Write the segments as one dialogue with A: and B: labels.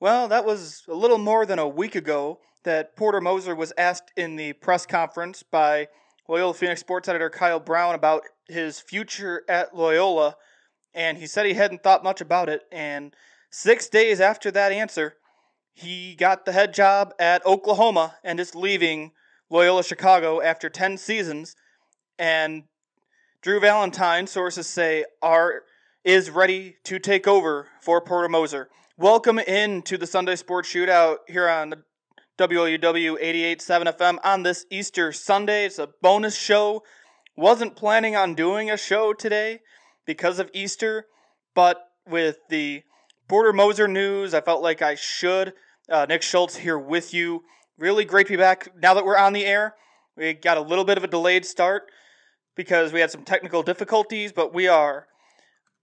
A: Well, that was a little more than a week ago that Porter Moser was asked in the press conference by Loyola Phoenix sports editor Kyle Brown about his future at Loyola, and he said he hadn't thought much about it. And six days after that answer, he got the head job at Oklahoma and is leaving Loyola Chicago after 10 seasons. And Drew Valentine, sources say, are is ready to take over for Porter Moser. Welcome in to the Sunday Sports Shootout here on the WLUW 88.7 FM on this Easter Sunday. It's a bonus show. Wasn't planning on doing a show today because of Easter, but with the Porter Moser news, I felt like I should. Uh, Nick Schultz here with you. Really great to be back now that we're on the air. We got a little bit of a delayed start because we had some technical difficulties, but we are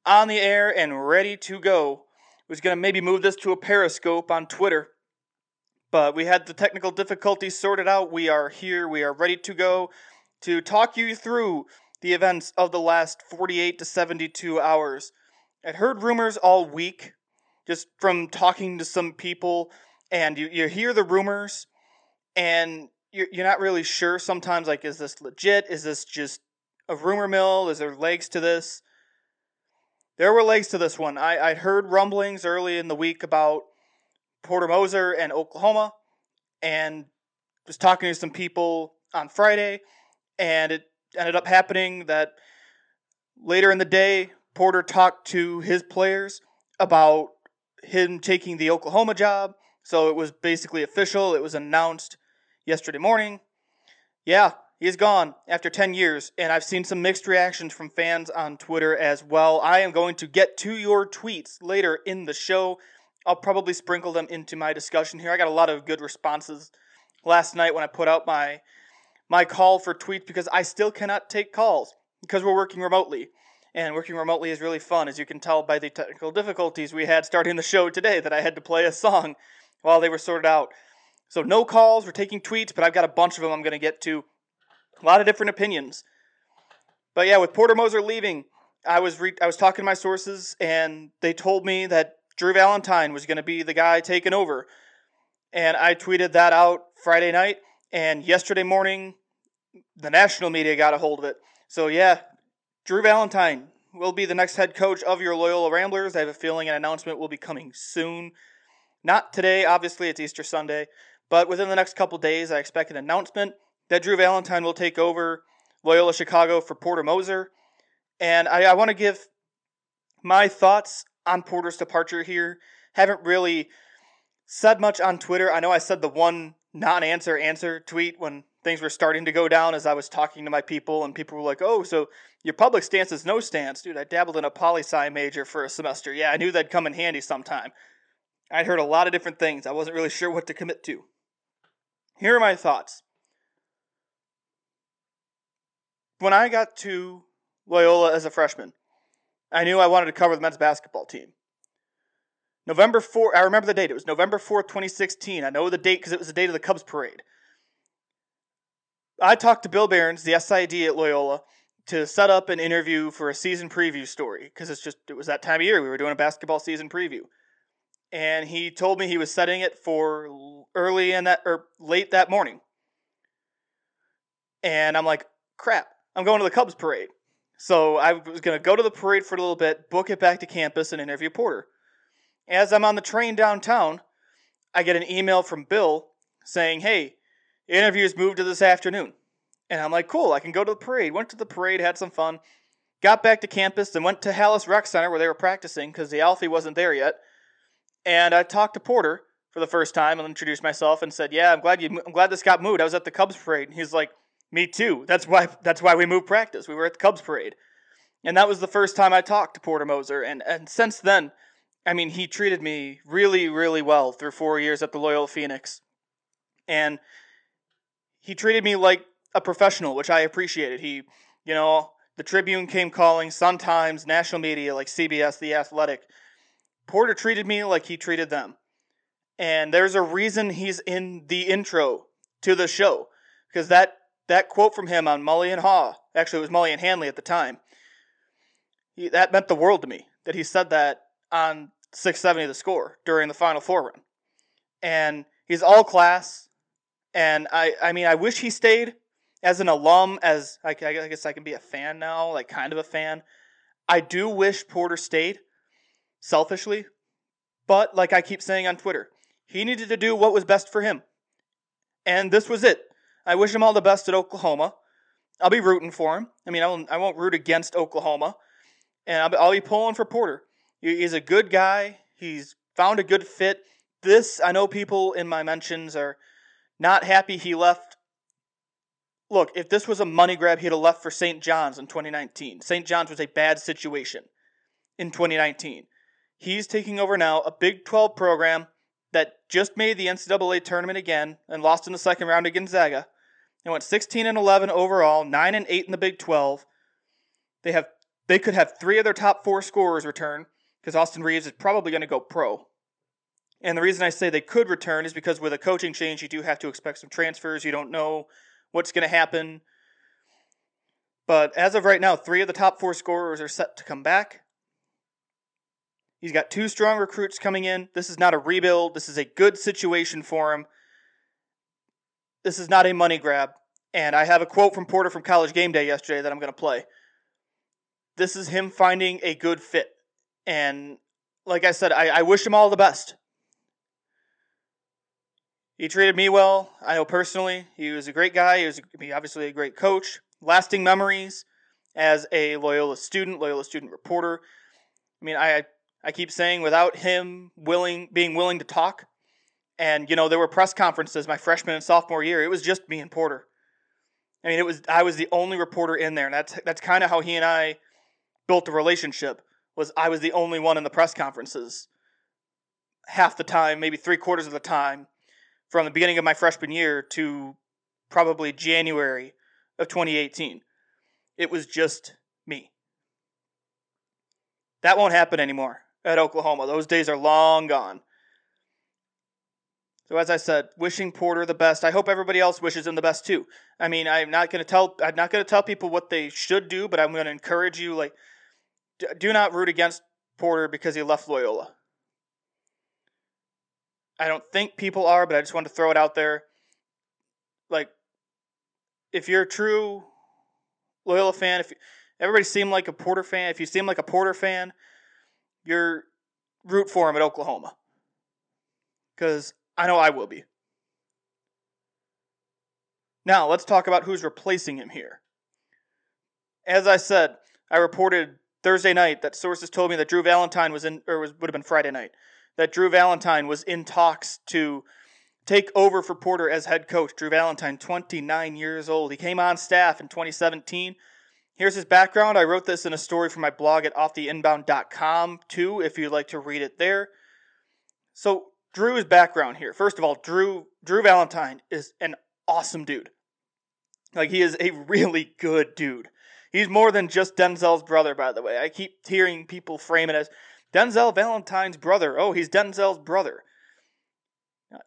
A: on the air and ready to go. Was going to maybe move this to a Periscope on Twitter, but we had the technical difficulties sorted out. We are here. We are ready to go to talk you through the events of the last 48 to 72 hours. I'd heard rumors all week, just from talking to some people, and you, you hear the rumors, and you're, you're not really sure sometimes, like, is this legit? Is this just a rumor mill? Is there legs to this? There were legs to this one. I, I'd heard rumblings early in the week about Porter Moser and Oklahoma, and was talking to some people on Friday, and it ended up happening that later in the day, Porter talked to his players about him taking the Oklahoma job. So it was basically official. It was announced yesterday morning. Yeah, He's gone after 10 years, and I've seen some mixed reactions from fans on Twitter as well. I am going to get to your tweets later in the show. I'll probably sprinkle them into my discussion here. I got a lot of good responses last night when I put out my my call for tweets because I still cannot take calls because we're working remotely. And working remotely is really fun, as you can tell by the technical difficulties we had starting the show today that I had to play a song while they were sorted out. So no calls, we're taking tweets, but I've got a bunch of them I'm going to get to a lot of different opinions. But yeah, with Porter Moser leaving, I was re- I was talking to my sources, and they told me that Drew Valentine was going to be the guy taking over. And I tweeted that out Friday night, and yesterday morning, the national media got a hold of it. So yeah, Drew Valentine will be the next head coach of your Loyola Ramblers. I have a feeling an announcement will be coming soon. Not today, obviously, it's Easter Sunday, but within the next couple days, I expect an announcement that Drew Valentine will take over Loyola Chicago for Porter Moser. And I, I want to give my thoughts on Porter's departure here. Haven't really said much on Twitter. I know I said the one non answer answer tweet when things were starting to go down as I was talking to my people, and people were like, oh, so your public stance is no stance. Dude, I dabbled in a poli sci major for a semester. Yeah, I knew that'd come in handy sometime. I'd heard a lot of different things. I wasn't really sure what to commit to. Here are my thoughts. When I got to Loyola as a freshman, I knew I wanted to cover the men's basketball team. November 4th, I remember the date. It was November 4th, 2016. I know the date because it was the date of the Cubs parade. I talked to Bill Behrens, the SID at Loyola, to set up an interview for a season preview story because it's just, it was that time of year. We were doing a basketball season preview. And he told me he was setting it for early in that, or late that morning. And I'm like, crap, I'm going to the Cubs parade. So I was going to go to the parade for a little bit, book it back to campus, and interview Porter. As I'm on the train downtown, I get an email from Bill saying, hey, interview's moved to this afternoon. And I'm like, cool, I can go to the parade. Went to the parade, had some fun, got back to campus, and went to Halas Rec Center where they were practicing because the Alfie wasn't there yet. And I talked to Porter for the first time and introduced myself and said, yeah, I'm glad you, I'm glad this got moved. I was at the Cubs parade. And he's like, me too. That's why that's why we moved practice. We were at the Cubs parade. And that was the first time I talked to Porter Moser. And and since then, I mean, he treated me really, really well through four years at the Loyola Phoenix. And he treated me like a professional, which I appreciated. He, you know, the Tribune came calling, Sun Times, national media like CBS, The Athletic. Porter treated me like he treated them. And there's a reason he's in the intro to the show because that that quote from him on Mully and Haugh, actually it was Mully and Hanley at the time, he, that meant the world to me that he said that on 670 the score during the Final Four run. and he's all class. And I, I mean, I wish he stayed as an alum. As I, I guess I can be a fan now, like kind of a fan. I do wish Porter stayed, selfishly, but like I keep saying on Twitter, he needed to do what was best for him, and this was it. I wish him all the best at Oklahoma. I'll be rooting for him. I mean, I won't, I won't root against Oklahoma, and I'll be, I'll be pulling for Porter. He's a good guy. He's found a good fit. This, I know people in my mentions are not happy he left. Look, if this was a money grab, he'd have left for St. John's in 2019. St. John's was a bad situation in 2019. He's taking over now a Big 12 program that just made the NCAA tournament again and lost in the second round to Gonzaga. They went 16 and 11 overall, 9 and 8 in the Big 12. They have they could have three of their top four scorers return because Austin Reaves is probably going to go pro. And the reason I say they could return is because with a coaching change, you do have to expect some transfers. You don't know what's going to happen. But as of right now, three of the top four scorers are set to come back. He's got two strong recruits coming in. This is not a rebuild. This is a good situation for him. This is not a money grab. And I have a quote from Porter from College Game Day yesterday that I'm going to play. This is him finding a good fit. And like I said, I, I wish him all the best. He treated me well. I know personally. He was a great guy. He was obviously a great coach. Lasting memories as a Loyola student, Loyola student reporter. I mean, I I keep saying without him willing being willing to talk, and you know there were press conferences my freshman and sophomore year. It was just me and Porter. I mean, it was I was the only reporter in there, and that's that's kind of how he and I built a relationship. Was I was the only one in the press conferences half the time, maybe three quarters of the time, from the beginning of my freshman year to probably January of 2018. It was just me. That won't happen anymore at Oklahoma. Those days are long gone. So as I said, wishing Porter the best. I hope everybody else wishes him the best too. I mean, I'm not going to tell I'm not going to tell people what they should do, but I'm going to encourage you like do not root against Porter because he left Loyola. I don't think people are, but I just want to throw it out there. Like if you're a true Loyola fan, if everybody seemed like a Porter fan, if you seem like a Porter fan, you're root for him at Oklahoma. Because I know I will be. Now, let's talk about who's replacing him here. As I said, I reported Thursday night that sources told me that Drew Valentine was in, or was, would have been Friday night, that Drew Valentine was in talks to take over for Porter as head coach. Drew Valentine, 29 years old. He came on staff in 2017. Here's his background. I wrote this in a story for my blog at offtheinbound.com too, if you'd like to read it there. So Drew's background here. First of all, Drew Drew Valentine is an awesome dude. Like he is a really good dude. He's more than just Denzel's brother, by the way. I keep hearing people frame it as Denzel Valentine's brother. Oh, he's Denzel's brother.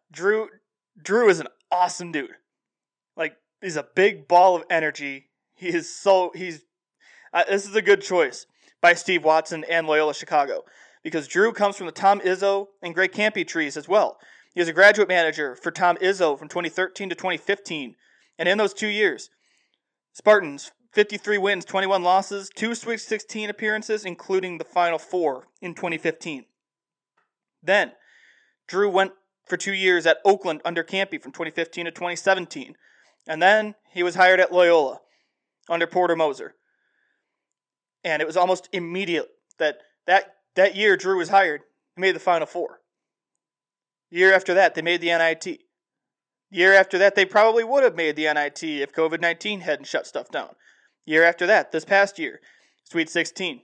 A: Drew Drew is an awesome dude. Like he's a big ball of energy. He is so he's uh, this is a good choice by Steve Watson and Loyola Chicago because Drew comes from the Tom Izzo and Greg Kampe trees as well. He was a graduate manager for Tom Izzo from 2013 to 2015, and in those two years, Spartans 53 wins, 21 losses, two Sweet 16 appearances, including the Final Four in 2015. Then, Drew went for two years at Oakland under Kampe from 2015 to 2017, and then he was hired at Loyola under Porter Moser. And it was almost immediate that that that year, Drew was hired. He made the Final Four. The year after that, they made the NIT. The year after that, they probably would have made the NIT if COVID 19 hadn't shut stuff down. The year after that, this past year, Sweet 16.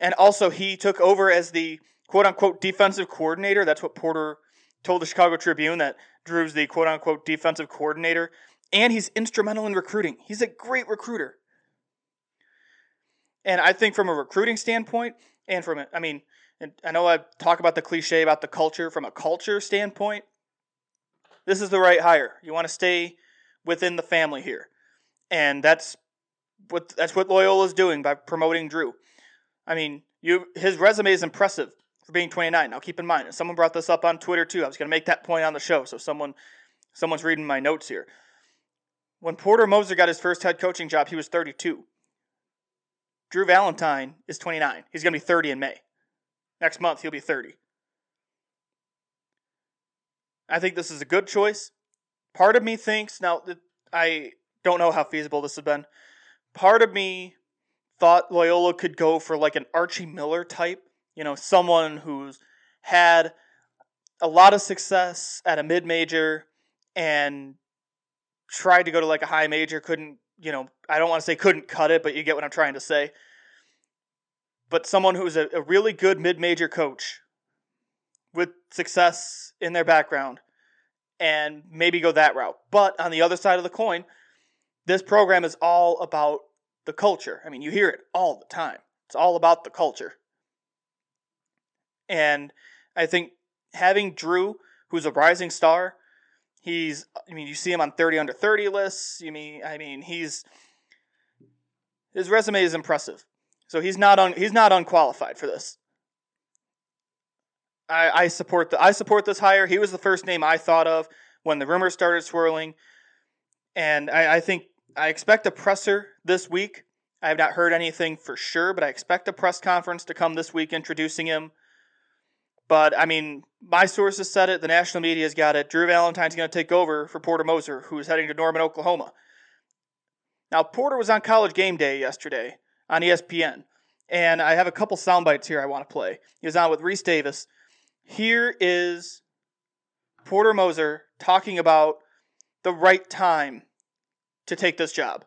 A: And also, he took over as the quote unquote defensive coordinator. That's what Porter told the Chicago Tribune that Drew's the quote unquote defensive coordinator. And he's instrumental in recruiting. He's a great recruiter. And I think from a recruiting standpoint, and from, I mean, and I know I talk about the cliche about the culture from a culture standpoint. This is the right hire. You want to stay within the family here, and that's what that's what Loyola is doing by promoting Drew. I mean, you his resume is impressive for being 29. Now keep in mind, someone brought this up on Twitter too. I was going to make that point on the show, so someone someone's reading my notes here. When Porter Moser got his first head coaching job, he was 32. Drew Valentine is 29. He's going to be 30 in May. Next month, he'll be 30. I think this is a good choice. Part of me thinks, now, I don't know how feasible this has been. Part of me thought Loyola could go for like an Archie Miller type, you know, someone who's had a lot of success at a mid major and tried to go to like a high major, couldn't, you know, I don't want to say couldn't cut it, but you get what I'm trying to say. But someone who's a, a really good mid major coach with success in their background and maybe go that route. But on the other side of the coin, this program is all about the culture. I mean, you hear it all the time. It's all about the culture. And I think having Drew, who's a rising star, he's I mean, you see him on 30 under 30 lists. You mean I mean, he's his resume is impressive. So he's not un, he's not unqualified for this. I, I support the I support this hire. He was the first name I thought of when the rumors started swirling, and I, I think I expect a presser this week. I have not heard anything for sure, but I expect a press conference to come this week introducing him. But I mean, my sources said it. The national media's got it. Drew Valentine's going to take over for Porter Moser, who's heading to Norman, Oklahoma. Now, Porter was on College Game Day yesterday on ESPN, and I have a couple sound bites here I want to play. He was on with Rece Davis. Here is Porter Moser talking about the right time to take this job.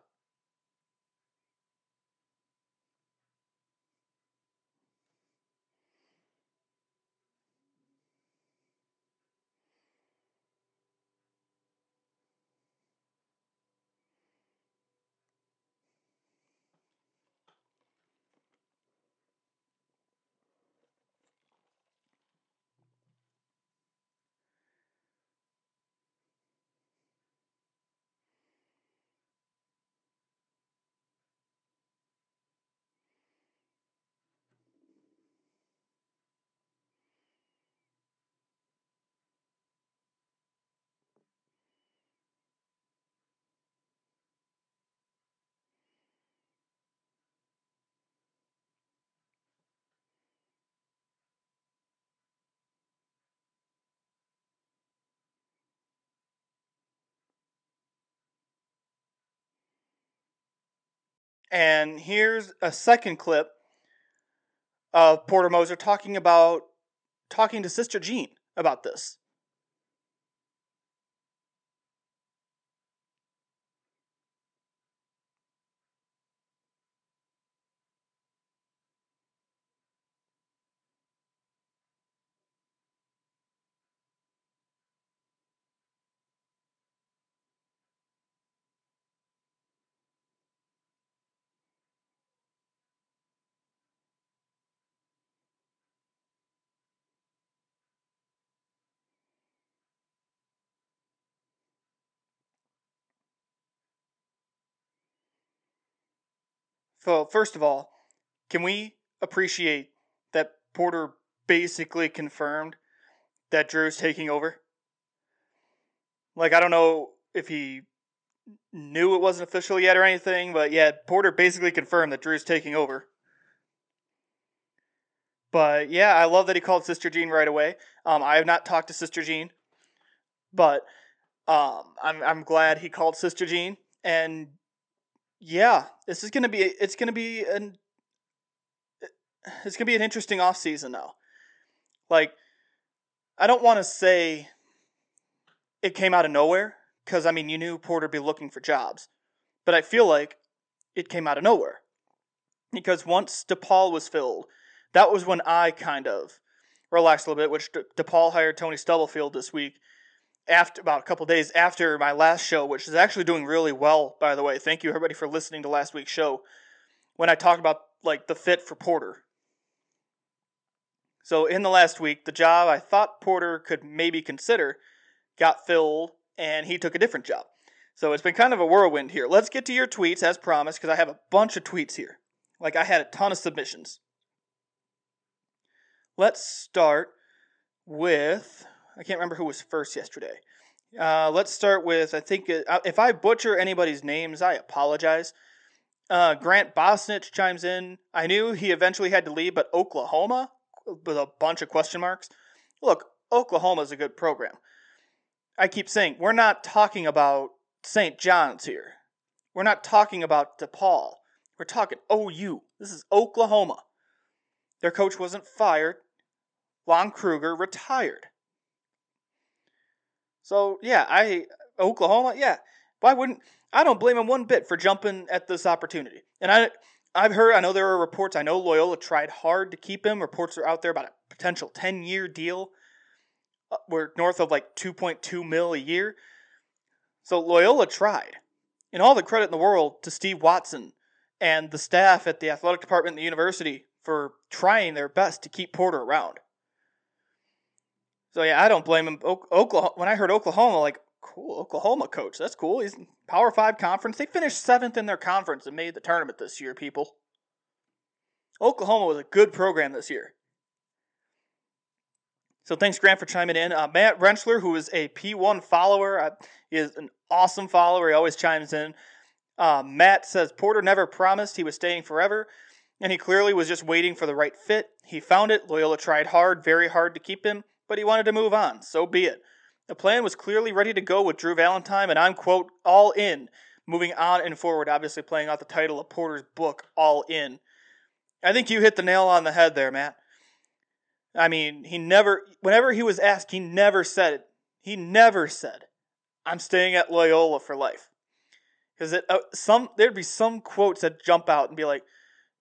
A: And here's a second clip of Porter Moser talking about talking to Sister Jean about this. So, first of all, can we appreciate that Porter basically confirmed that Drew's taking over? Like, I don't know if he knew it wasn't official yet or anything, but yeah, Porter basically confirmed that Drew's taking over. But yeah, I love that he called Sister Jean right away. Um, I have not talked to Sister Jean, but um, I'm I'm glad he called Sister Jean, and yeah, this is gonna be it's gonna be an it's gonna be an interesting off season now. Like, I don't want to say it came out of nowhere because I mean you knew Porter be looking for jobs, but I feel like it came out of nowhere because once DePaul was filled, that was when I kind of relaxed a little bit. Which DePaul hired Tony Stubblefield this week, after about a couple days after my last show, which is actually doing really well, by the way. Thank you everybody for listening to last week's show when I talked about like the fit for Porter. So in the last week, the job I thought Porter could maybe consider got filled, and he took a different job. So it's been kind of a whirlwind here. Let's get to your tweets as promised, because I have a bunch of tweets here. Like I had a ton of submissions. let's start with I can't remember who was first yesterday. Uh, let's start with I think it, uh, if I butcher anybody's names, I apologize. Uh, Grant Bosnich chimes in. I knew he eventually had to leave, but Oklahoma with a bunch of question marks. Look, Oklahoma is a good program. I keep saying we're not talking about St. John's here. We're not talking about DePaul. We're talking OU. This is Oklahoma. Their coach wasn't fired. Lon Kruger retired. So yeah, I Oklahoma, yeah. Why wouldn't I don't blame him one bit for jumping at this opportunity. And I I've heard I know there are reports, I know Loyola tried hard to keep him. Reports are out there about a potential 10-year deal. Uh, we're north of like 2.2 mil a year. So Loyola tried. And all the credit in the world to Steve Watson and the staff at the athletic department in the university for trying their best to keep Porter around. So yeah, I don't blame him. Oklahoma. When I heard Oklahoma, like, cool, Oklahoma coach. That's cool. He's Power Five conference. They finished seventh in their conference and made the tournament this year. People. Oklahoma was a good program this year. So thanks, Grant, for chiming in. Uh, Matt Rentschler, who is a P1 follower, uh, is an awesome follower. He always chimes in. Uh, Matt says Porter never promised he was staying forever, and he clearly was just waiting for the right fit. He found it. Loyola tried hard, very hard to keep him but he wanted to move on. So be it. The plan was clearly ready to go with Drew Valentine, and I'm, quote, all in, moving on and forward, obviously playing out the title of Porter's book, All In. I think you hit the nail on the head there, Matt. I mean, he never, whenever he was asked, he never said it. He never said, I'm staying at Loyola for life. Because uh, some, there'd be some quotes that jump out and be like,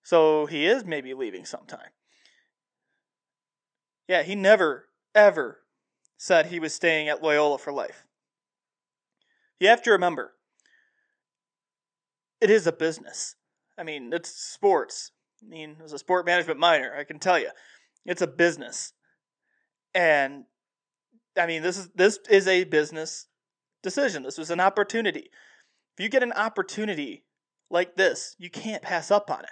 A: so he is maybe leaving sometime. Yeah, he never ever said he was staying at Loyola for life. You have to remember, it is a business. I mean, it's sports. I mean, as a sport management minor, I can tell you, it's a business. And I mean, this is this is a business decision. This was an opportunity. If you get an opportunity like this, you can't pass up on it.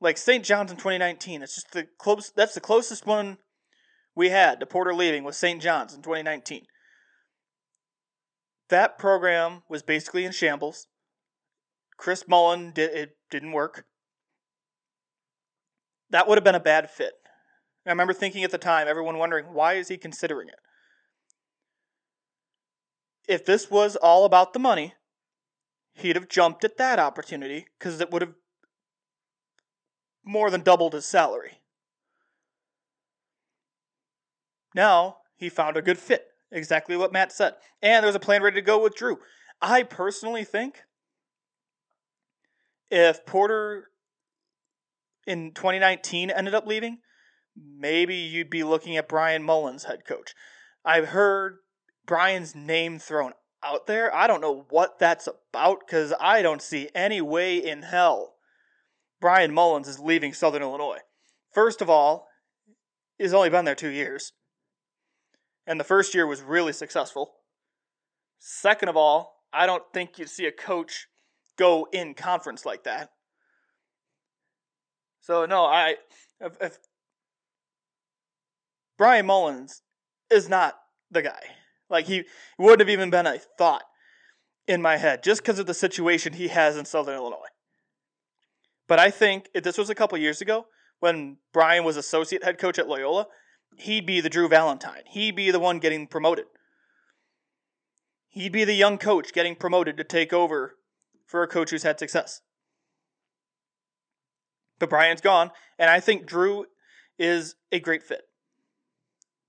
A: Like St. John's in 2019, it's just the close. That's the closest one we had to Porter leaving with St. John's in 2019. That program was basically in shambles. Chris Mullin did it didn't work. That would have been a bad fit. I remember thinking at the time, everyone wondering why is he considering it? If this was all about the money, he'd have jumped at that opportunity because it would have more than doubled his salary. Now he found a good fit. Exactly what Matt said. And there's a plan ready to go with Drew. I personally think if Porter in 2019 ended up leaving, maybe you'd be looking at Bryan Mullins head coach. I've heard Bryan's name thrown out there. I don't know what that's about because I don't see any way in hell Bryan Mullins is leaving Southern Illinois. First of all, he's only been there two years and the first year was really successful. Second of all, I don't think you'd see a coach go in conference like that. So no, I if, if Bryan Mullins is not the guy. Like he wouldn't have even been a thought in my head just because of the situation he has in Southern Illinois. But I think if this was a couple years ago when Bryan was associate head coach at Loyola, he'd be the Drew Valentine. He'd be the one getting promoted. He'd be the young coach getting promoted to take over for a coach who's had success. But Bryan's gone, and I think Drew is a great fit.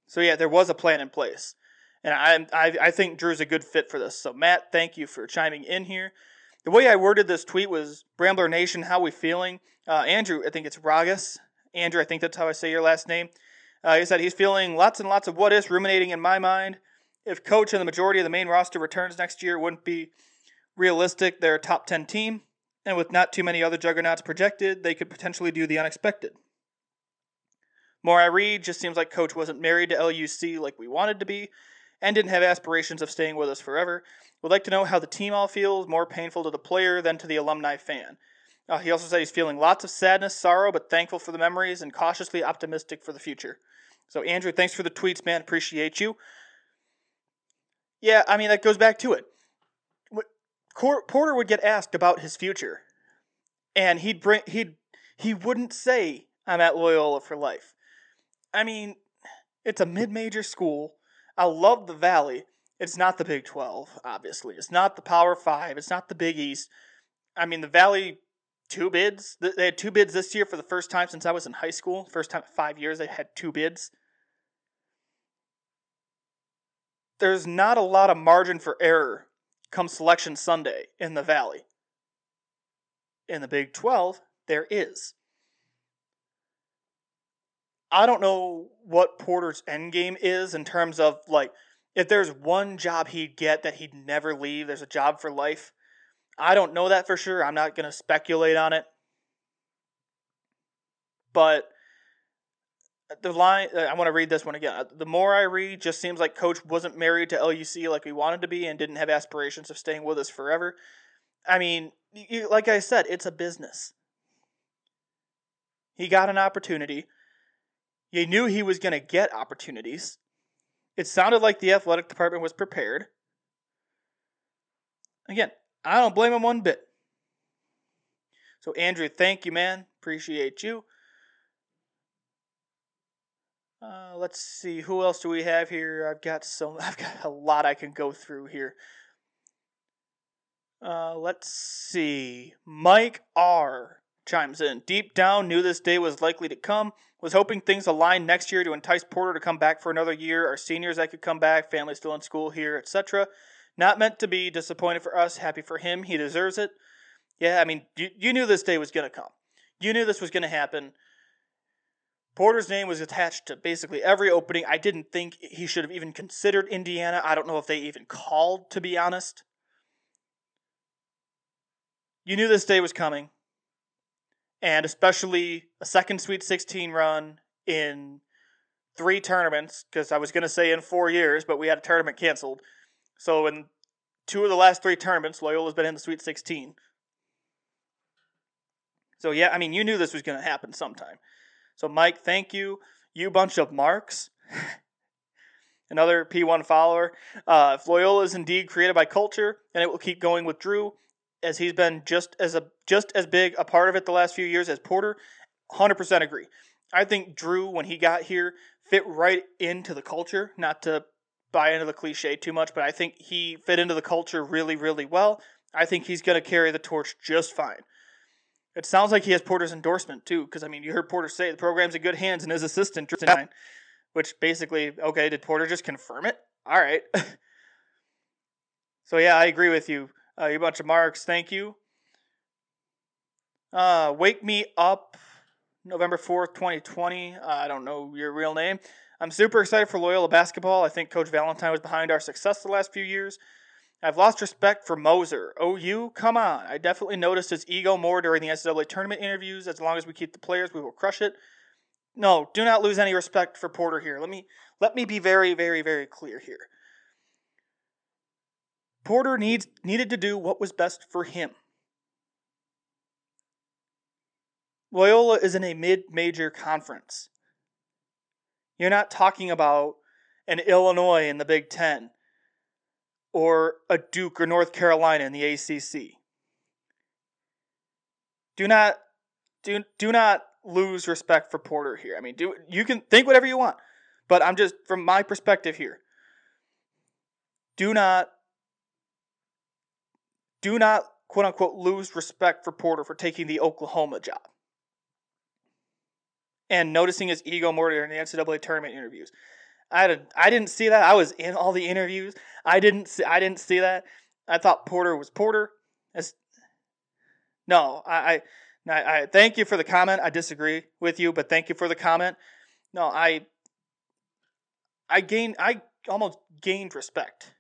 A: So yeah, there was a plan in place, and I I, I think Drew's a good fit for this. So Matt, thank you for chiming in here. The way I worded this tweet was Rambler Nation, how we feeling? Uh, Andrew, I think it's Ragas. Andrew, I think that's how I say your last name. Uh, he said he's feeling lots and lots of what ifs ruminating in my mind. If coach and the majority of the main roster returns next year, wouldn't be realistic. They're a top 10 team, and with not too many other juggernauts projected, they could potentially do the unexpected. More I read, just seems like coach wasn't married to LUC like we wanted to be, and didn't have aspirations of staying with us forever. Would like to know how the team all feels, more painful to the player than to the alumni fan. Uh, he also said he's feeling lots of sadness, sorrow, but thankful for the memories and cautiously optimistic for the future. So, Andrew, thanks for the tweets, man. Appreciate you. Yeah, I mean, that goes back to it. Porter would get asked about his future, and he'd bring he'd he wouldn't say I'm at Loyola for life. I mean, it's a mid-major school. I love the Valley. It's not the Big 12, obviously. It's not the Power 5. It's not the Big East. I mean, the Valley two bids. They had two bids this year for the first time since I was in high school. First time in 5 years they had two bids. There's not a lot of margin for error come selection Sunday in the Valley. In the Big 12, there is. I don't know what Porter's end game is in terms of like if there's one job he'd get that he'd never leave, there's a job for life. I don't know that for sure. I'm not going to speculate on it. But the line uh, I want to read this one again. The more I read, just seems like coach wasn't married to LUC like we wanted to be and didn't have aspirations of staying with us forever. I mean, you, like I said, it's a business. He got an opportunity. You knew he was going to get opportunities. It sounded like the athletic department was prepared. Again, I don't blame him one bit. So, Andrew, thank you, man. Appreciate you. Uh, let's see, who else do we have here? I've got so I've got a lot I can go through here. Uh, let's see. Mike R chimes in. Deep down, knew this day was likely to come. Was hoping things aligned next year to entice Porter to come back for another year. Our seniors that could come back, family still in school here, etc. Not meant to be. Disappointed for us. Happy for him. He deserves it. Yeah, I mean, you, you knew this day was going to come. You knew this was going to happen. Porter's name was attached to basically every opening. I didn't think he should have even considered Indiana. I don't know if they even called, to be honest. You knew this day was coming. And especially a second Sweet 16 run in three tournaments, because I was going to say in four years, but we had a tournament canceled. So in two of the last three tournaments, Loyola's been in the Sweet 16. So yeah, I mean, you knew this was going to happen sometime. So, Mike, thank you. You bunch of marks. Another P1 follower. Uh, if Loyola is indeed created by culture, and it will keep going with Drew, as he's been just as a just as big a part of it the last few years as Porter. 100% agree. I think Drew, when he got here, fit right into the culture. Not to buy into the cliche too much, but I think he fit into the culture really, really well. I think he's going to carry the torch just fine. It sounds like he has Porter's endorsement too, because I mean, you heard Porter say the program's in good hands and his assistant, yep. which basically, okay, did Porter just confirm it? All right. so yeah, I agree with you. Uh, you bunch of marks. Thank you. Uh, wake me up, November fourth, twenty twenty. I don't know your real name. I'm super excited for Loyola basketball. I think Coach Valentine was behind our success the last few years. I've lost respect for Moser. OU, come on. I definitely noticed his ego more during the NCAA tournament interviews. As long as we keep the players, we will crush it. No, do not lose any respect for Porter here. Let me let me be very, very, very clear here. Porter needs needed to do what was best for him. Loyola is in a mid-major conference. You're not talking about an Illinois in the Big Ten or a Duke or North Carolina in the ACC. Do not do do not lose respect for Porter here. I mean, do you can think whatever you want, but I'm just from my perspective here. Do not do not quote unquote lose respect for Porter for taking the Oklahoma job. And noticing his ego more during the NCAA tournament interviews. I didn't I didn't see that. I was in all the interviews. I didn't see I didn't see that. I thought Porter was Porter. No, I, I I thank you for the comment. I disagree with you, but thank you for the comment. No, I I gained I almost gained respect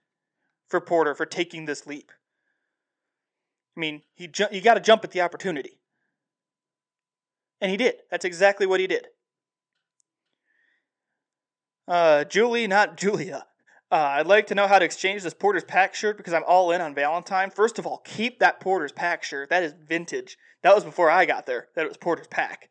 A: for Porter for taking this leap. I mean, he ju- you got to jump at the opportunity. And he did. That's exactly what he did. Uh, Julie, not Julia. Uh, I'd like to know how to exchange this Porter's Pack shirt because I'm all in on Valentine. First of all, keep that Porter's Pack shirt. That is vintage. That was before I got there. That was Porter's Pack.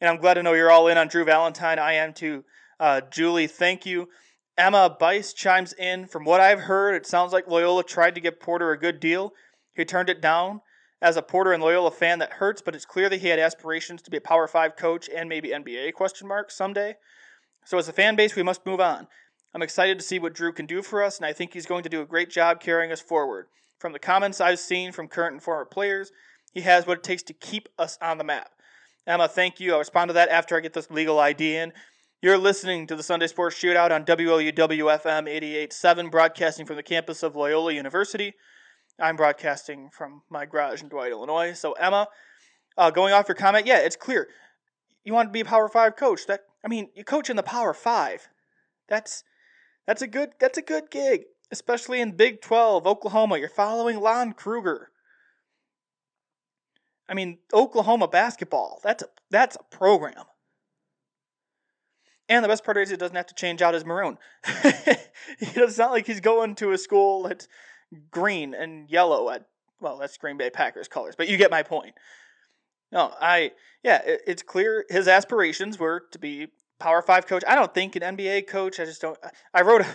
A: And I'm glad to know you're all in on Drew Valentine. I am too. Uh, Julie, thank you. Emma Bice chimes in. From what I've heard, it sounds like Loyola tried to give Porter a good deal. He turned it down. As a Porter and Loyola fan, that hurts, but it's clear that he had aspirations to be a Power Five coach and maybe NBA question mark someday. So as a fan base, we must move on. I'm excited to see what Drew can do for us, and I think he's going to do a great job carrying us forward. From the comments I've seen from current and former players, he has what it takes to keep us on the map. Emma, thank you. I'll respond to that after I get this legal ID in. You're listening to the Sunday Sports Shootout on WLUW FM 88.7, broadcasting from the campus of Loyola University. I'm broadcasting from my garage in Dwight, Illinois. So, Emma, uh, going off your comment, yeah, it's clear. You want to be a Power Five coach. That I mean, you coach in the Power Five. That's that's a good that's a good gig, especially in Big 12, Oklahoma. You're following Lon Kruger. I mean, Oklahoma basketball. That's a that's a program. And the best part is he doesn't have to change out his maroon. it's not like he's going to a school that's green and yellow at well, that's Green Bay Packers colors, but you get my point. No, I yeah, it, it's clear his aspirations were to be Power Five coach. I don't think an NBA coach. I just don't. I wrote a,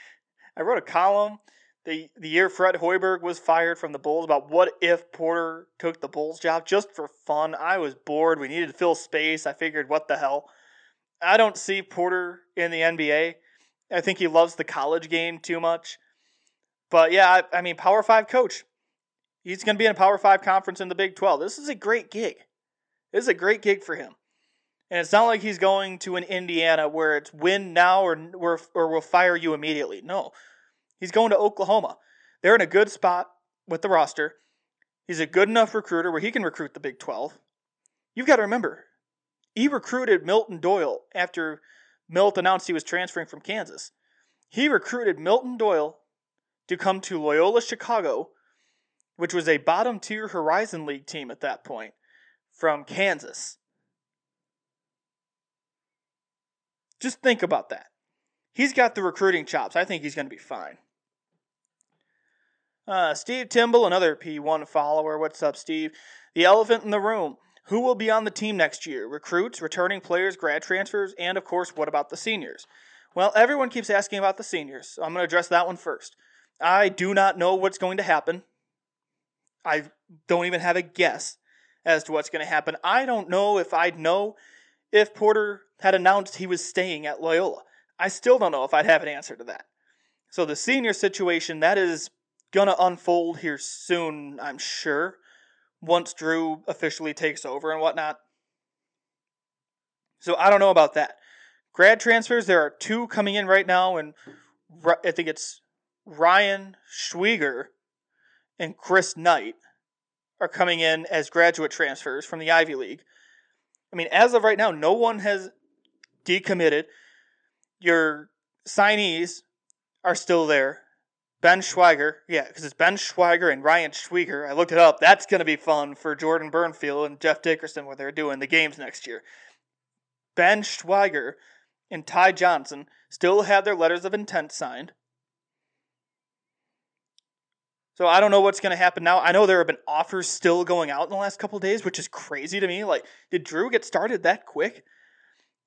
A: I wrote a column the the year Fred Hoiberg was fired from the Bulls about what if Porter took the Bulls job just for fun. I was bored. We needed to fill space. I figured, what the hell? I don't see Porter in the NBA. I think he loves the college game too much. But yeah, I, I mean, Power Five coach. He's going to be in a Power Five conference in the Big Twelve. This is a great gig. This is a great gig for him. And it's not like he's going to an Indiana where it's win now or or, or we'll fire you immediately. No. He's going to Oklahoma. They're in a good spot with the roster. He's a good enough recruiter where he can recruit the Big 12. You've got to remember, he recruited Milton Doyle after Milt announced he was transferring from Kansas. He recruited Milton Doyle to come to Loyola Chicago, which was a bottom tier Horizon League team at that point, from Kansas. Just think about that. He's got the recruiting chops. I think he's going to be fine. Uh, Steve Timble, another P1 follower. What's up, Steve? The elephant in the room. Who will be on the team next year? Recruits, returning players, grad transfers, and of course, what about the seniors? Well, everyone keeps asking about the seniors, so I'm going to address that one first. I do not know what's going to happen. I don't even have a guess as to what's going to happen. I don't know if I'd know if Porter had announced he was staying at Loyola. I still don't know if I'd have an answer to that. So the senior situation that is going to unfold here soon, I'm sure, once Drew officially takes over and whatnot. So I don't know about that. Grad transfers, there are two coming in right now, and I think it's Ryan Schwieger and Chris Knight are coming in as graduate transfers from the Ivy League. I mean, as of right now, no one has decommitted. Your signees are still there. Ben Schwieger, yeah, because it's Ben Schwieger and Ryan Schwieger. I looked it up. That's going to be fun for Jordan Bernfield and Jeff Dickerson when they're doing the games next year. Ben Schwieger and Ty Johnson still have their letters of intent signed. So I don't know what's going to happen now. I know there have been offers still going out in the last couple days, which is crazy to me. Like, did Drew get started that quick?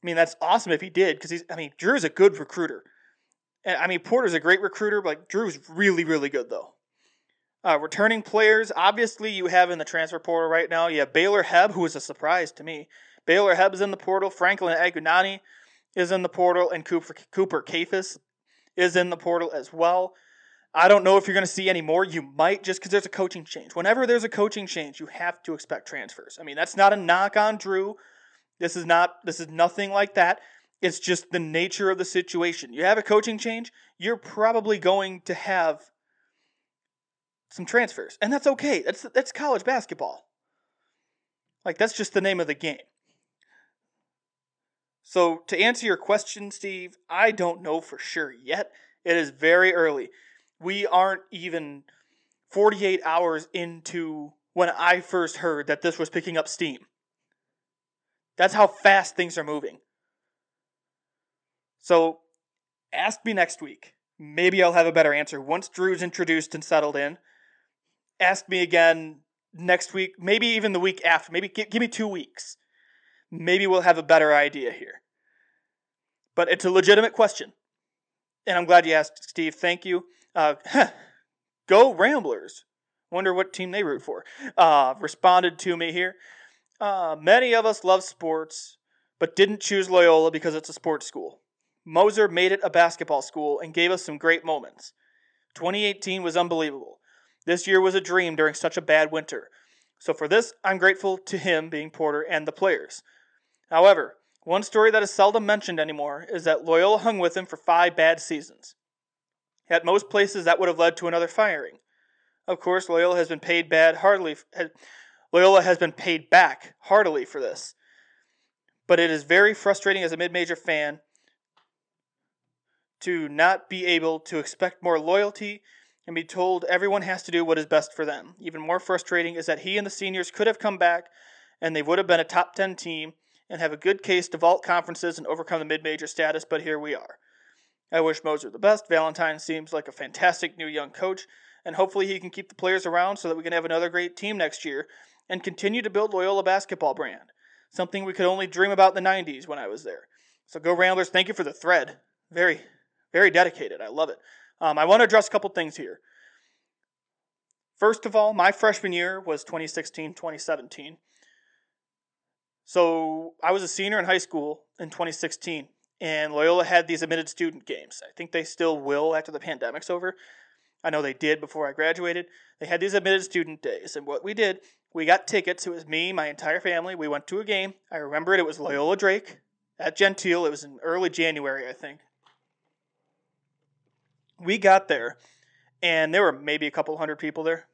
A: I mean, that's awesome if he did, because he's. I mean, Drew's a good recruiter. And I mean, Porter's a great recruiter, but like, Drew's really, really good though. Uh, returning players, obviously, you have in the transfer portal right now. You have Baylor Hebb, who is a surprise to me. Baylor Hebb is in the portal. Franklin Agunanne is in the portal, and Cooper Cooper Kaifes is in the portal as well. I don't know if you're going to see any more. You might just because there's a coaching change. Whenever there's a coaching change, you have to expect transfers. I mean, that's not a knock on Drew. This is not this is nothing like that. It's just the nature of the situation. You have a coaching change, you're probably going to have some transfers. And that's okay. That's that's college basketball. Like that's just the name of the game. So to answer your question, Steve, I don't know for sure yet. It is very early. We aren't even 48 hours into when I first heard that this was picking up steam. That's how fast things are moving. So ask me next week Maybe I'll have a better answer once Drew's introduced and settled in. Ask me again next week, maybe even the week after. Maybe give, give me two weeks. Maybe we'll have a better idea here. But it's a legitimate question. And I'm glad you asked, Steve. Thank you. Uh, go Ramblers. Wonder what team they root for. Uh, responded to me here. Uh, many of us love sports, but didn't choose Loyola because it's a sports school. Moser made it a basketball school and gave us some great moments. 2018 was unbelievable. This year was a dream during such a bad winter. So for this, I'm grateful to him, being Porter, and the players. However, one story that is seldom mentioned anymore is that Loyola hung with him for five bad seasons. At most places, that would have led to another firing. Of course, Loyola has been paid bad hardly. Loyola has been paid back heartily for this. But it is very frustrating as a mid-major fan to not be able to expect more loyalty and be told everyone has to do what is best for them. Even more frustrating is that he and the seniors could have come back and they would have been a top 10 team and have a good case to vault conferences and overcome the mid major status, but here we are. I wish Moser the best. Valentine seems like a fantastic new young coach, and hopefully he can keep the players around so that we can have another great team next year and continue to build Loyola basketball brand. Something we could only dream about in the 90s when I was there. So go Ramblers. Thank you for the thread. Very, very dedicated. I love it. Um, I want to address a couple things here. First of all, my freshman year was 2016 2017. So I was a senior in high school in 2016, and Loyola had these admitted student games. I think they still will after the pandemic's over. I know they did before I graduated. They had these admitted student days, and what we did, we got tickets. It was me, my entire family. We went to a game. I remember it. It was Loyola Drake at Gentile. It was in early January, I think we got there, and there were maybe a couple hundred people there.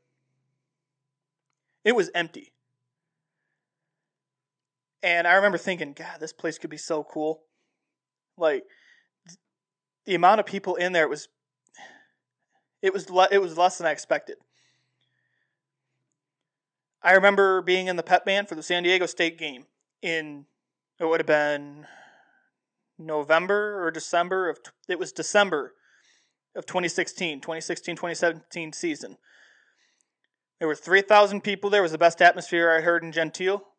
A: It was empty. And I remember thinking, God, this place could be so cool. Like the amount of people in there it was it was le- it was less than I expected. I remember being in the pep band for the San Diego State game in it would have been November or December of it was December of 2016, 2016 2017 season. There were 3,000 people there. It was the best atmosphere I heard in Gentile.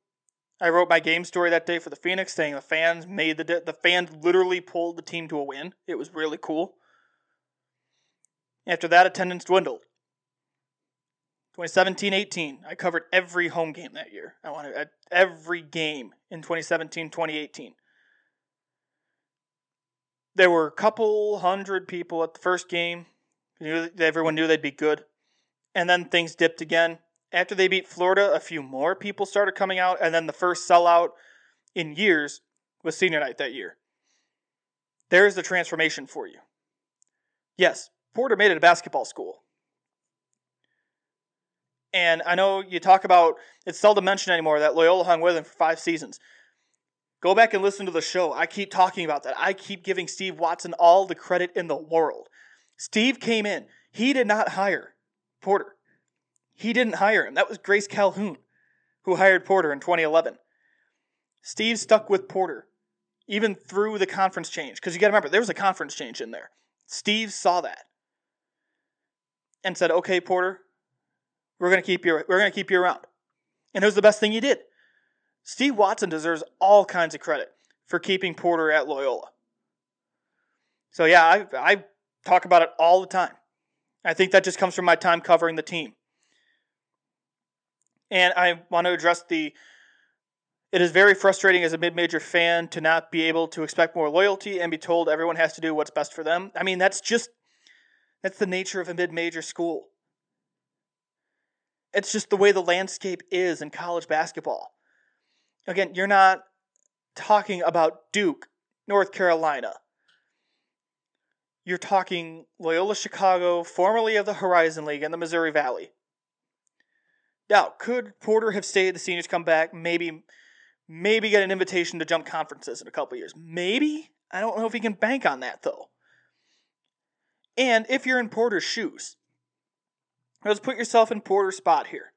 A: I wrote my game story that day for the Phoenix, saying the fans made the the fans literally pulled the team to a win. It was really cool. After that, attendance dwindled. 2017-18, I covered every home game that year. I wanted every game in 2017-2018 there were a couple hundred people at the first game. Everyone knew they'd be good. And then things dipped again. After they beat Florida, a few more people started coming out. And then the first sellout in years was senior night that year. There's the transformation for you. Yes, Porter made it a basketball school. And I know you talk about, it's seldom mentioned anymore that Loyola hung with him for five seasons. Go back and listen to the show. I keep talking about that. I keep giving Steve Watson all the credit in the world. Steve came in. He did not hire Porter. He didn't hire him. That was Grace Calhoun who hired Porter in 2011. Steve stuck with Porter even through the conference change because you got to remember there was a conference change in there. Steve saw that and said, "Okay, Porter, we're going to keep you we're going to keep you around." And it was the best thing he did. Steve Watson deserves all kinds of credit for keeping Porter at Loyola. So yeah, I, I talk about it all the time. I think that just comes from my time covering the team. And I want to address the it is very frustrating as a mid-major fan to not be able to expect more loyalty and be told everyone has to do what's best for them. I mean, that's just that's the nature of a mid-major school. It's just the way the landscape is in college basketball. Again, you're not talking about Duke, North Carolina. You're talking Loyola Chicago, formerly of the Horizon League and the Missouri Valley. Now, could Porter have stayed the seniors come back? Maybe maybe get an invitation to jump conferences in a couple years. Maybe. I don't know if he can bank on that though. And if you're in Porter's shoes, let's put yourself in Porter's spot here.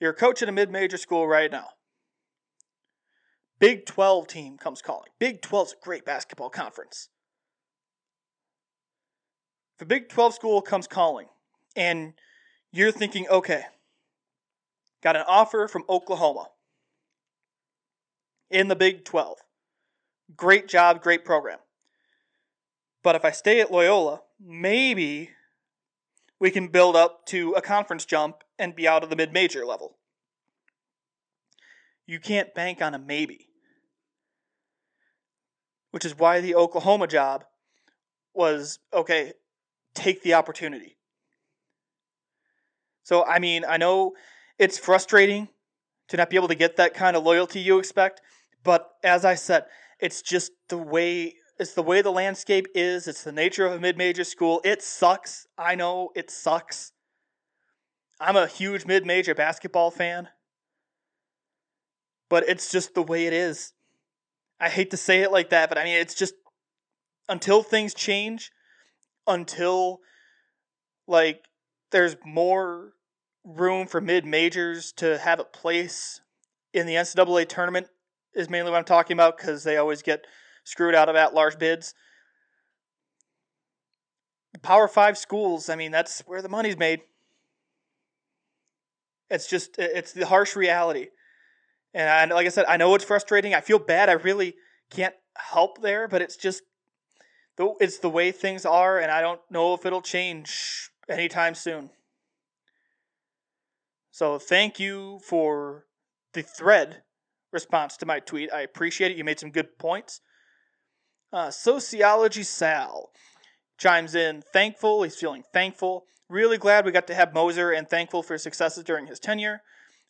A: You're a coach at a mid-major school right now. Big 12 team comes calling. Big 12's a great basketball conference. A Big 12 school comes calling and you're thinking, okay, got an offer from Oklahoma in the Big 12. Great job, great program. But if I stay at Loyola, maybe we can build up to a conference jump and be out of the mid major level. You can't bank on a maybe. Which is why the Oklahoma job was okay, take the opportunity. So, I mean, I know it's frustrating to not be able to get that kind of loyalty you expect, but as I said, it's just the way it's the way the landscape is. It's the nature of a mid-major school. It sucks. I know it sucks. I'm a huge mid-major basketball fan. But it's just the way it is. I hate to say it like that, but I mean it's just until things change, until like there's more room for mid majors to have a place in the NCAA tournament is mainly what I'm talking about because they always get screwed out of at large bids. Power five schools, I mean, that's where the money's made. It's just, it's the harsh reality. And I, like I said, I know it's frustrating. I feel bad. I really can't help there, but it's just, it's the way things are, and I don't know if it'll change anytime soon. So thank you for the thread response to my tweet. I appreciate it. You made some good points. Uh, Sociology Sal chimes in thankful. He's feeling thankful. Really glad we got to have Moser and thankful for his successes during his tenure.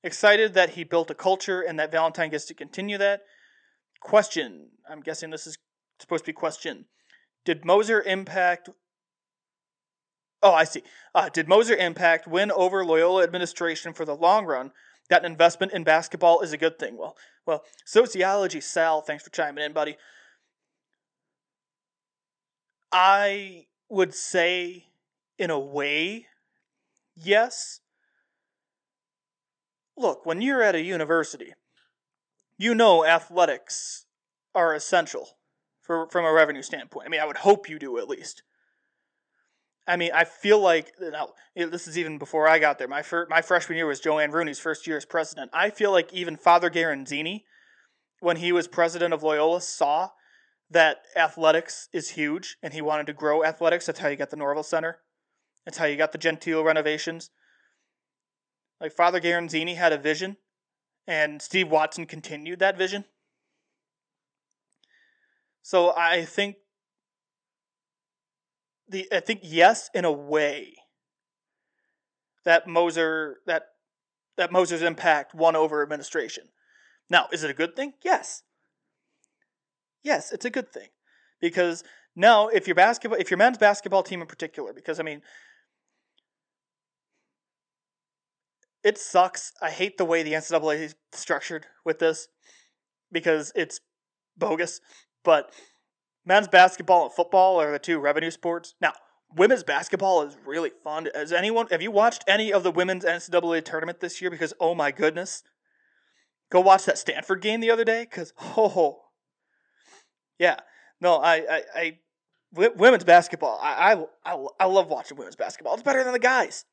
A: Excited that he built a culture and that Valentine gets to continue that. Question. I'm guessing this is supposed to be question. Did Moser impact Oh, I see. Uh, did Moser impact win over Loyola administration for the long run? That investment in basketball is a good thing. Well, well, sociology, Sal. Thanks for chiming in, buddy. I would say, in a way, yes. Look, when you're at a university, you know athletics are essential for, from a revenue standpoint. I mean, I would hope you do at least. I mean, I feel like now this is even before I got there. My fir- my freshman year was Jo Ann Rooney's first year as president. I feel like even Father Garanzini, when he was president of Loyola, saw that athletics is huge, and he wanted to grow athletics. That's how you got the Norville Center. That's how you got the Gentile renovations. Like Father Garanzini had a vision, and Steve Watson continued that vision. So I think the I think yes, in a way, that Moser that that Moser's impact won over administration. Now, is it a good thing? Yes. Yes, it's a good thing because now if your basketball, if your men's basketball team in particular, because I mean, it sucks. I hate the way the NCAA is structured with this because it's bogus. But men's basketball and football are the two revenue sports. Now, women's basketball is really fun. Has anyone have you watched any of the women's NCAA tournament this year? Because oh my goodness, go watch that Stanford game the other day. Because oh, yeah, no, I, I, I women's basketball. I, I, I, I love watching women's basketball. It's better than the guys.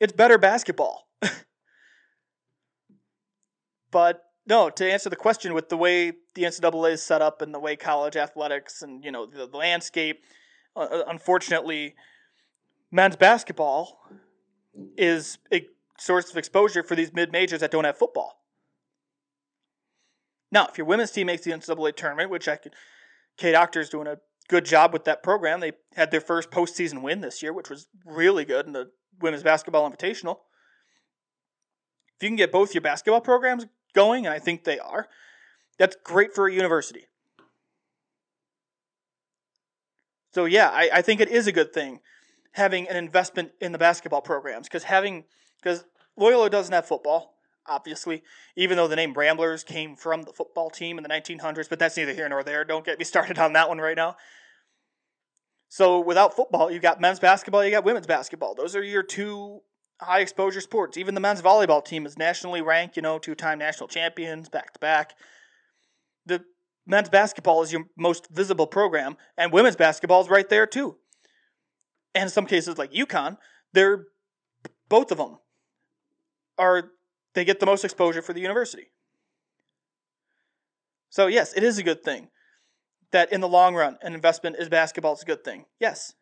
A: It's better basketball. but no, to answer the question, with the way the NCAA is set up and the way college athletics and you know the, the landscape, uh, uh, unfortunately, men's basketball is a source of exposure for these mid majors that don't have football. Now, if your women's team makes the NCAA tournament, which I could, Kate Achter's doing a good job with that program. They had their first postseason win this year, which was really good in the women's basketball invitational. If you can get both your basketball programs going, and I think they are, that's great for a university. So yeah, I, I think it is a good thing having an investment in the basketball programs because having because Loyola doesn't have football, obviously, even though the name Ramblers came from the football team in the 1900s, but that's neither here nor there. Don't get me started on that one right now. So without football, you've got men's basketball, you got women's basketball. Those are your two high exposure sports. Even the men's volleyball team is nationally ranked, you know, two time national champions back to back. The men's basketball is your most visible program, and women's basketball is right there too. and in some cases like UConn, they're both of them are they get the most exposure for the university. So yes, it is a good thing that in the long run an investment in basketball is a good thing. Yes.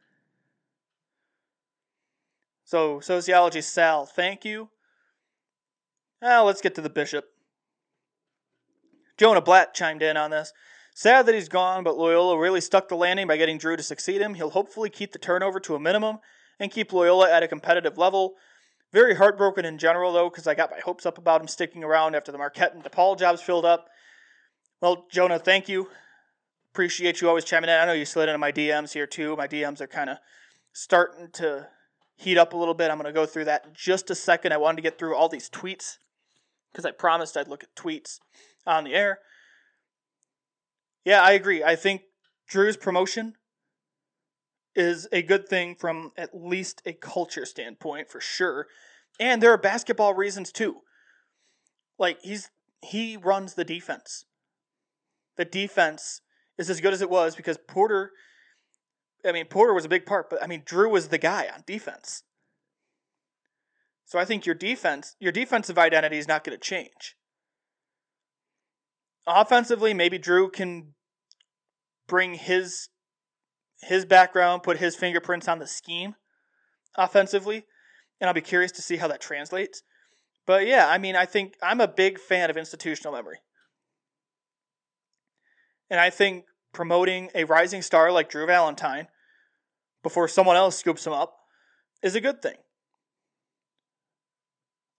A: So sociology Sal, thank you. Now let's get to the bishop. Jonah Blatt chimed in on this. Sad that he's gone, but Loyola really stuck the landing by getting Drew to succeed him. He'll hopefully keep the turnover to a minimum and keep Loyola at a competitive level. Very heartbroken in general, though, because I got my hopes up about him sticking around after the Marquette and DePaul jobs filled up. Well, Jonah, thank you. Appreciate you always chiming in. I know you slid into my DMs here, too. My DMs are kind of starting to heat up a little bit. I'm going to go through that just a second. I wanted to get through all these tweets because I promised I'd look at tweets on the air. Yeah, I agree. I think Drew's promotion is a good thing from at least a culture standpoint for sure. And there are basketball reasons too. Like he's he runs the defense. The defense is as good as it was because Porter I mean Porter was a big part, but I mean Drew was the guy on defense. So I think your defense, your defensive identity is not going to change. Offensively, maybe Drew can bring his his background, put his fingerprints on the scheme offensively, and I'll be curious to see how that translates. But yeah, I mean, I think I'm a big fan of institutional memory. And I think promoting a rising star like Drew Valentine before someone else scoops him up is a good thing.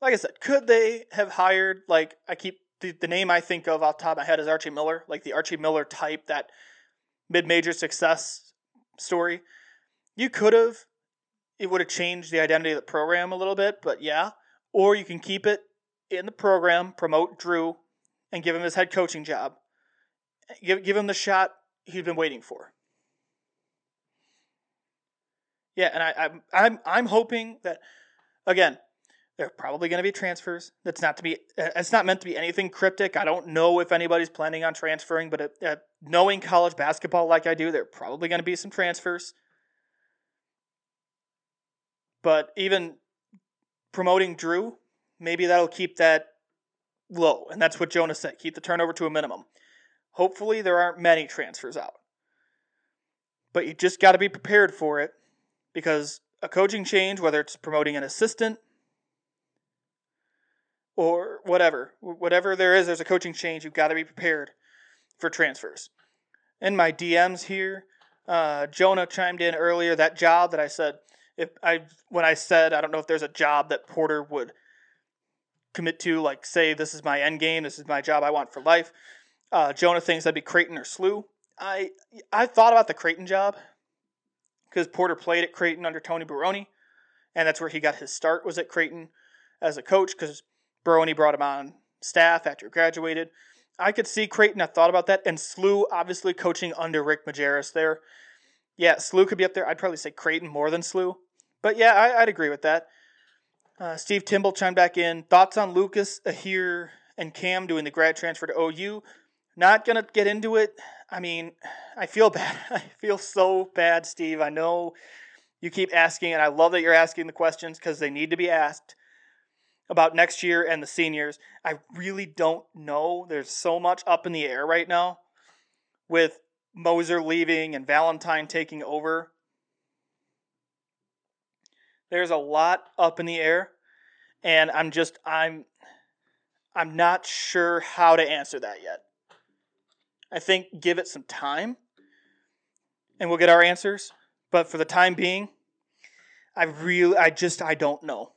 A: Like I said, could they have hired, like, I keep the, the name I think of off the top of my head is Archie Miller, like the Archie Miller type, that mid major success story. You could have, it would have changed the identity of the program a little bit, but yeah. Or you can keep it in the program, promote Drew, and give him his head coaching job. Give, give him the shot he's been waiting for. Yeah, and I, I'm I'm I'm hoping that again, there are probably going to be transfers. That's not to be. It's not meant to be anything cryptic. I don't know if anybody's planning on transferring, but knowing college basketball like I do, there are probably going to be some transfers. But even promoting Drew, maybe that'll keep that low, and that's what Jonas said. Keep the turnover to a minimum. Hopefully, there aren't many transfers out, but you just got to be prepared for it because a coaching change, whether it's promoting an assistant or whatever. Whatever there is, there's a coaching change. You've got to be prepared for transfers. In my DMs here, uh, Jonah chimed in earlier. That job that I said, if I when I said I don't know if there's a job that Porter would commit to, like say this is my end game, this is my job I want for life. Uh, Jonah thinks that'd be Creighton or SLU. I I thought about the Creighton job because Porter played at Creighton under Tony Barone, and that's where he got his start was at Creighton as a coach because Barone brought him on staff after he graduated. I could see Creighton. I thought about that, and SLU obviously coaching under Rick Majerus there. Yeah, SLU could be up there. I'd probably say Creighton more than SLU, but yeah, I, would agree with that. Uh, Steve Timble chimed back in. Thoughts on Lucas, Aher, and Cam doing the grad transfer to OU? Not gonna get into it. I mean, I feel bad. I feel so bad, Steve. I know you keep asking, and I love that you're asking the questions because they need to be asked about next year and the seniors. I really don't know. There's so much up in the air right now with Moser leaving and Valentine taking over. There's a lot up in the air and I'm just I'm I'm not sure how to answer that yet. I think give it some time and we'll get our answers, but for the time being, I really I just I don't know.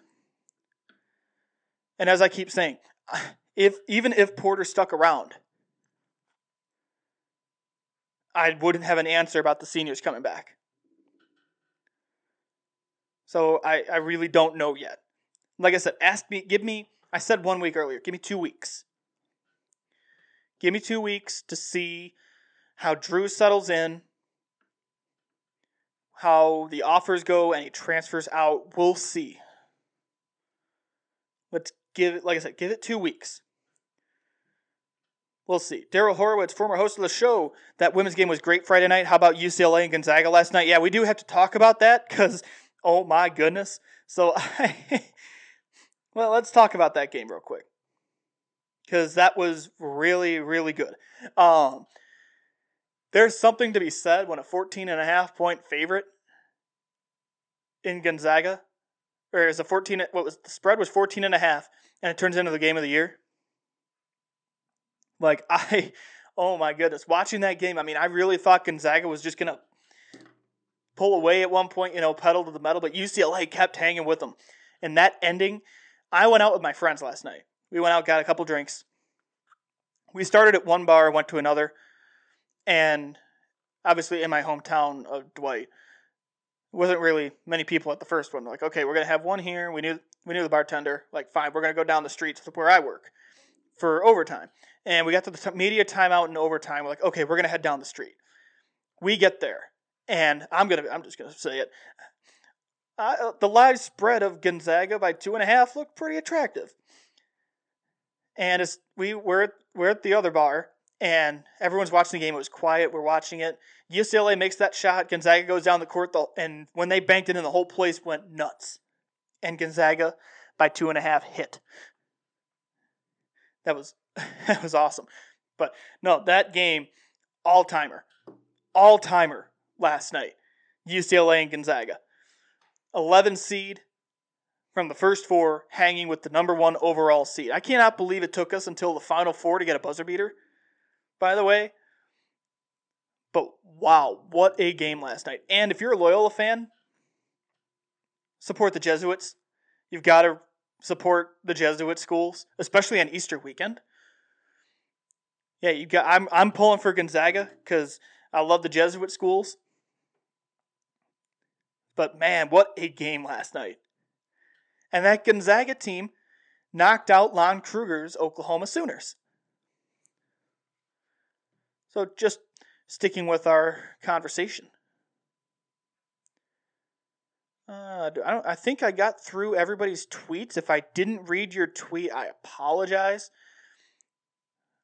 A: And as I keep saying, if even if Porter stuck around, I wouldn't have an answer about the seniors coming back. So I, I really don't know yet. Like I said, ask me, give me, I said one week earlier, give me two weeks. Give me two weeks to see how Drew settles in, how the offers go, and he transfers out. We'll see. Let's give it, like I said, give it two weeks. We'll see. Daryl Horowitz, former host of the show, that women's game was great Friday night. How about UCLA and Gonzaga last night? Yeah, we do have to talk about that because, oh my goodness. So, I, well, let's talk about that game real quick because that was really, really good. Um, there's something to be said when a 14 and a half point favorite in Gonzaga, or is a 14, what was the spread was 14 and a half, and it turns into the game of the year. Like I, oh my goodness, watching that game. I mean, I really thought Gonzaga was just gonna pull away at one point, you know, pedal to the metal, but UCLA kept hanging with them. And that ending, I went out with my friends last night. We went out, got a couple drinks. We started at one bar, went to another, and obviously in my hometown of Dwight, wasn't really many people at the first one. Like, okay, we're gonna have one here. We knew we knew the bartender. Like, fine, we're gonna go down the street to where I work for overtime. And we got to the media timeout and overtime. We're like, okay, we're gonna head down the street. We get there, and I'm gonna, I'm just gonna say it. The live spread of Gonzaga by two and a half looked pretty attractive. And as we were, we're at the other bar, and everyone's watching the game. It was quiet. We're watching it. UCLA makes that shot. Gonzaga goes down the court, and when they banked it in, the whole place went nuts. And Gonzaga, by two and a half, hit. That was that was awesome. But no, that game, all timer, all timer last night. UCLA and Gonzaga, eleven seed from the first four, hanging with the number one overall seed. I cannot believe it took us until the final four to get a buzzer beater. By the way, but wow, what a game last night! And if you're a Loyola fan, support the Jesuits. You've got to support the Jesuit schools, especially on Easter weekend. Yeah, you got. I'm I'm pulling for Gonzaga because I love the Jesuit schools. But man, what a game last night! And that Gonzaga team knocked out Lon Kruger's Oklahoma Sooners. So just sticking with our conversation. Uh, I don't. I think I got through everybody's tweets. If I didn't read your tweet, I apologize.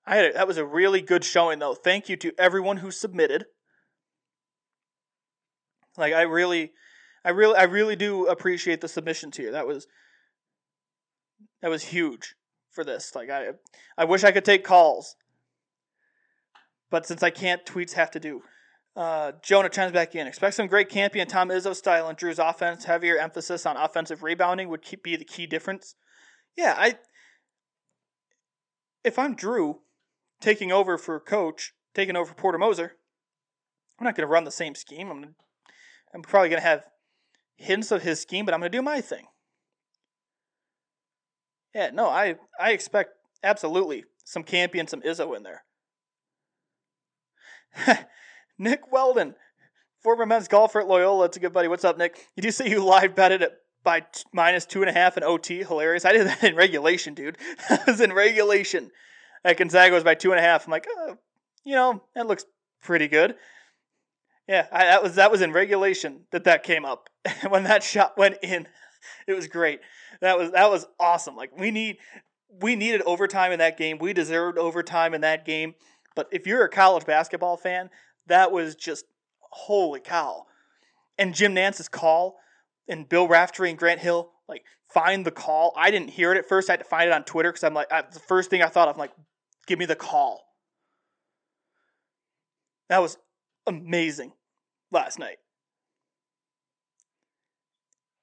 A: I had a, that was a really good showing, though. Thank you to everyone who submitted. Like I really, I really, I really do appreciate the submissions here. That was that was huge for this. Like I, I wish I could take calls, but since I can't, tweets have to do. Uh, Jonah chimes back in. Expect some great Kampe and Tom Izzo style in Drew's offense. Heavier emphasis on offensive rebounding would keep, be the key difference. Yeah, I. If I'm Drew, taking over for coach, taking over for Porter Moser, I'm not going to run the same scheme. I'm I'm probably going to have hints of his scheme, but I'm going to do my thing. Yeah, no, I I expect absolutely some Kampe and some Izzo in there. Nick Weldon, former men's golfer at Loyola. It's a good buddy. What's up, Nick? Did you say you live betted it by t- minus two and a half in OT? Hilarious. I did that in regulation, dude. that was in regulation. At Gonzaga was by two and a half. I'm like, oh, you know, that looks pretty good. Yeah, I, that was that was in regulation that that came up. when that shot went in, it was great. That was that was awesome. Like we need we needed overtime in that game. We deserved overtime in that game. But if you're a college basketball fan, that was just holy cow. And Jim Nantz's call and Bill Raftery and Grant Hill, like find the call. I didn't hear it at first. I had to find it on Twitter because I'm like, I, the first thing I thought of, I'm like, give me the call. That was amazing last night.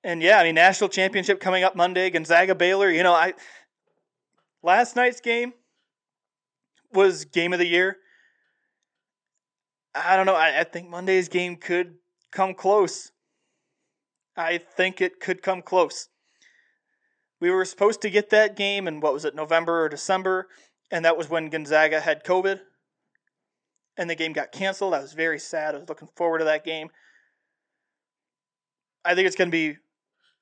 A: And yeah, I mean, national championship coming up Monday, Gonzaga Baylor. You know, I last night's game was game of the year. I don't know. I, I think Monday's game could come close. I think it could come close. We were supposed to get that game in what was it, November or December, and that was when Gonzaga had COVID, and the game got canceled. I was very sad. I was looking forward to that game. I think it's going to be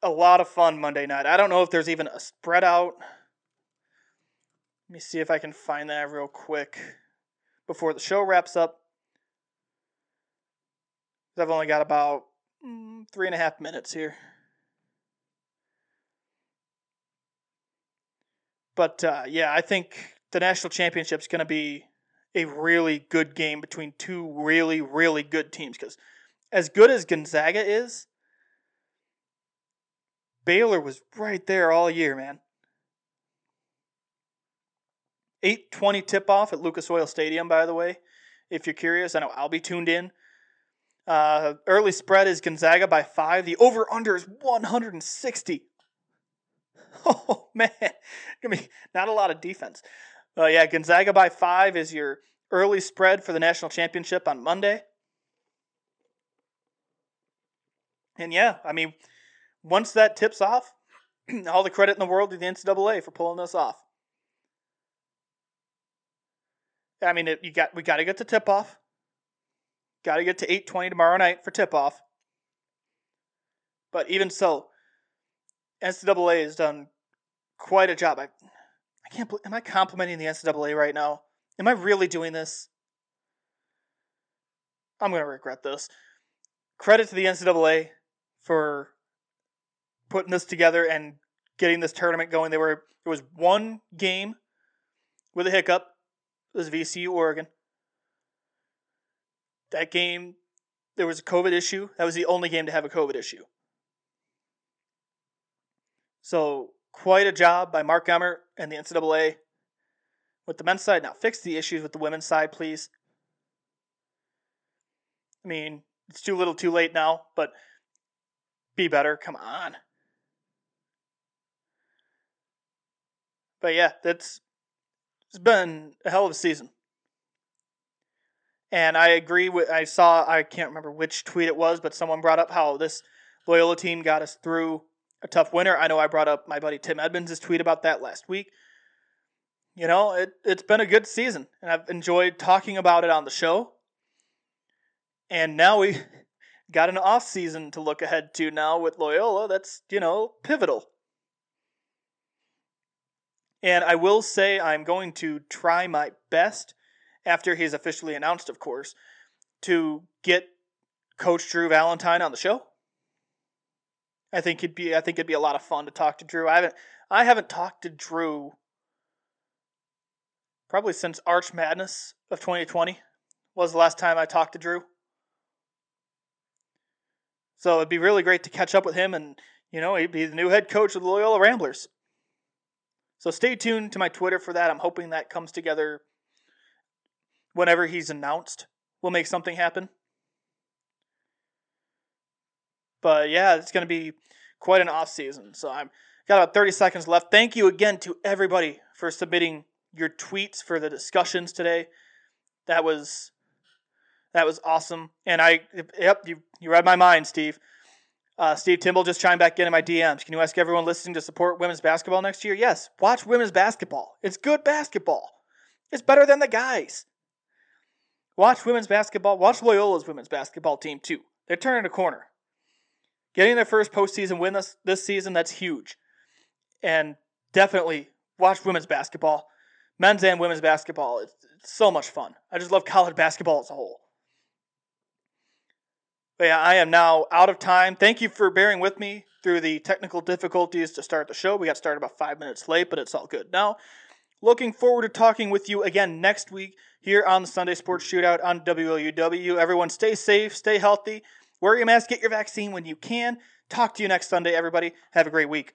A: a lot of fun Monday night. I don't know if there's even a spread out. Let me see if I can find that real quick before the show wraps up. I've only got about mm, three and a half minutes here. But uh, yeah, I think the national championship is going to be a really good game between two really, really good teams. Because as good as Gonzaga is, Baylor was right there all year, man. 8:20 tip-off at Lucas Oil Stadium, by the way. If you're curious, I know I'll be tuned in. Uh, early spread is Gonzaga by five. The over/under is 160. Oh man, gonna be not a lot of defense. Uh, yeah, Gonzaga by five is your early spread for the national championship on Monday. And yeah, I mean, once that tips off, all the credit in the world to the NCAA for pulling this off. I mean, it, you got we got to get to tip off. Got to get to eight twenty tomorrow night for tip off. But even so, NCAA has done quite a job. I, I can't. Am I complimenting the NCAA right now? Am I really doing this? I'm gonna regret this. Credit to the NCAA for putting this together and getting this tournament going. They were there was one game with a hiccup. It was VCU Oregon. That game there was a COVID issue. That was the only game to have a COVID issue. So quite a job by Mark Emmert and the NCAA with the men's side. Now fix the issues with the women's side, please. I mean, it's too little, too late now, but be better. Come on. But yeah, that's it's been a hell of a season. And I agree with I saw I can't remember which tweet it was, but someone brought up how this Loyola team got us through a tough winter. I know I brought up my buddy Tim Edmonds' tweet about that last week. You know, it it's been a good season and I've enjoyed talking about it on the show. And now we got an off season to look ahead to now with Loyola that's, you know, pivotal. And I will say I'm going to try my best after he's officially announced, of course, to get Coach Drew Valentine on the show. I think it'd be I think it'd be a lot of fun to talk to Drew. I haven't I haven't talked to Drew probably since Arch Madness of 2020 was the last time I talked to Drew. So it'd be really great to catch up with him and you know, he'd be the new head coach of the Loyola Ramblers. So stay tuned to my Twitter for that. I'm hoping that comes together whenever he's announced. We'll make something happen. But yeah, it's going to be quite an off season. So I'm got about 30 seconds left. Thank you again to everybody for submitting your tweets for the discussions today. That was that was awesome. And I yep, you you read my mind, Steve. Uh, Steve Timble just chimed back in in my DMs. Can you ask everyone listening to support women's basketball next year? Yes. Watch women's basketball. It's good basketball. It's better than the guys. Watch women's basketball. Watch Loyola's women's basketball team too. They're turning a corner. Getting their first postseason win this this season, that's huge. And definitely watch women's basketball. Men's and women's basketball. It's, it's so much fun. I just love college basketball as a whole. But yeah, I am now out of time. Thank you for bearing with me through the technical difficulties to start the show. We got started about five minutes late, but it's all good now. Looking forward to talking with you again next week here on the Sunday Sports Shootout on WLUW. Everyone, stay safe, stay healthy, wear your mask, get your vaccine when you can. Talk to you next Sunday, everybody. Have a great week.